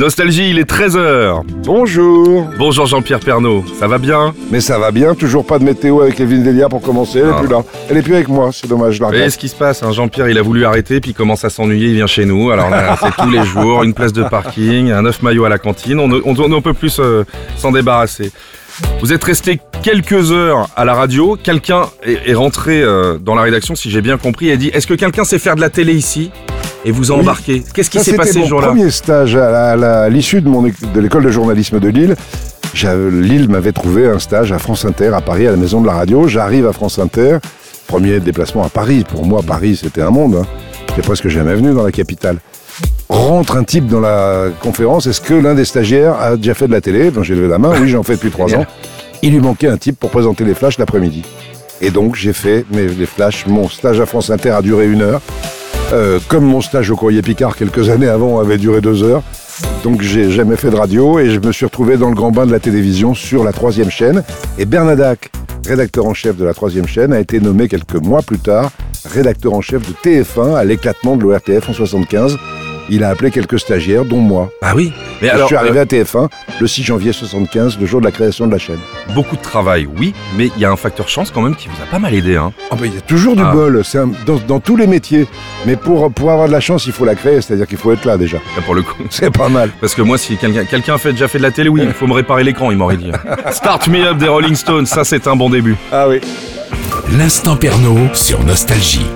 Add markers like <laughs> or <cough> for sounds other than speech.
Nostalgie, il est 13h. Bonjour Bonjour Jean-Pierre Pernaud, ça va bien? Mais ça va bien, toujours pas de météo avec Evelyne Delia pour commencer, elle Ah. est plus là. Elle est plus avec moi, c'est dommage, je la Vous voyez regrette. ce qui se passe, hein, Jean-Pierre il a voulu arrêter, puis il commence à s'ennuyer, il vient chez nous. Alors là, <laughs> c'est tous les jours, une place de parking, un œuf maillot à la cantine, on ne on, on peut plus euh, s'en débarrasser. Vous êtes resté quelques heures à la radio, quelqu'un est, est rentré euh, dans la rédaction, si j'ai bien compris, et a dit « Est-ce que quelqu'un sait faire de la télé ici ?» Et vous Oui. embarqué. Qu'est-ce qui s'est passé c'était ce mon jour-là premier stage à l'issue de, mon éc- de l'école de journalisme de Lille. Lille m'avait trouvé un stage à France Inter, à Paris, à la maison de la radio. J'arrive à France Inter, premier déplacement à Paris. Pour moi, Paris, c'était un monde. Hein. J'étais presque jamais venu dans la capitale. Rentre un type dans la conférence. Est-ce que l'un des stagiaires a déjà fait de la télé? Donc j'ai levé la main. Oui, j'en fais depuis trois ans. Il lui manquait un type pour présenter les flashs l'après-midi. Et donc j'ai fait mes, les flashs. Mon stage à France Inter a duré une heure. Euh, comme mon stage au Courrier Picard quelques années avant avait duré deux heures. Donc j'ai jamais fait de radio et je me suis retrouvé dans le grand bain de la télévision sur la troisième chaîne. Et Bernadac, rédacteur en chef de la troisième chaîne, a été nommé quelques mois plus tard rédacteur en chef de TF1 à l'éclatement de l'ORTF en 75. Il a appelé quelques stagiaires, dont moi. Ah oui Mais alors, je suis arrivé euh, à TF1 le 6 janvier 75, le jour de la création de la chaîne. beaucoup de travail, oui, mais il y a un facteur chance quand même qui vous a pas mal aidé. Hein. Ah bah, il y a toujours du Ah. bol, c'est un- dans, dans tous les métiers. Mais pour, pour avoir de la chance, il faut la créer, c'est-à-dire qu'il faut être là déjà. Là, pour le coup. <laughs> C'est pas mal. Parce que moi, si quelqu'un quelqu'un a fait, déjà fait de la télé, oui, il faut me réparer l'écran, il m'aurait dit. <laughs> Start Me Up des Rolling Stones, ça c'est un bon début. Ah oui. L'instant Pernaud sur Nostalgie.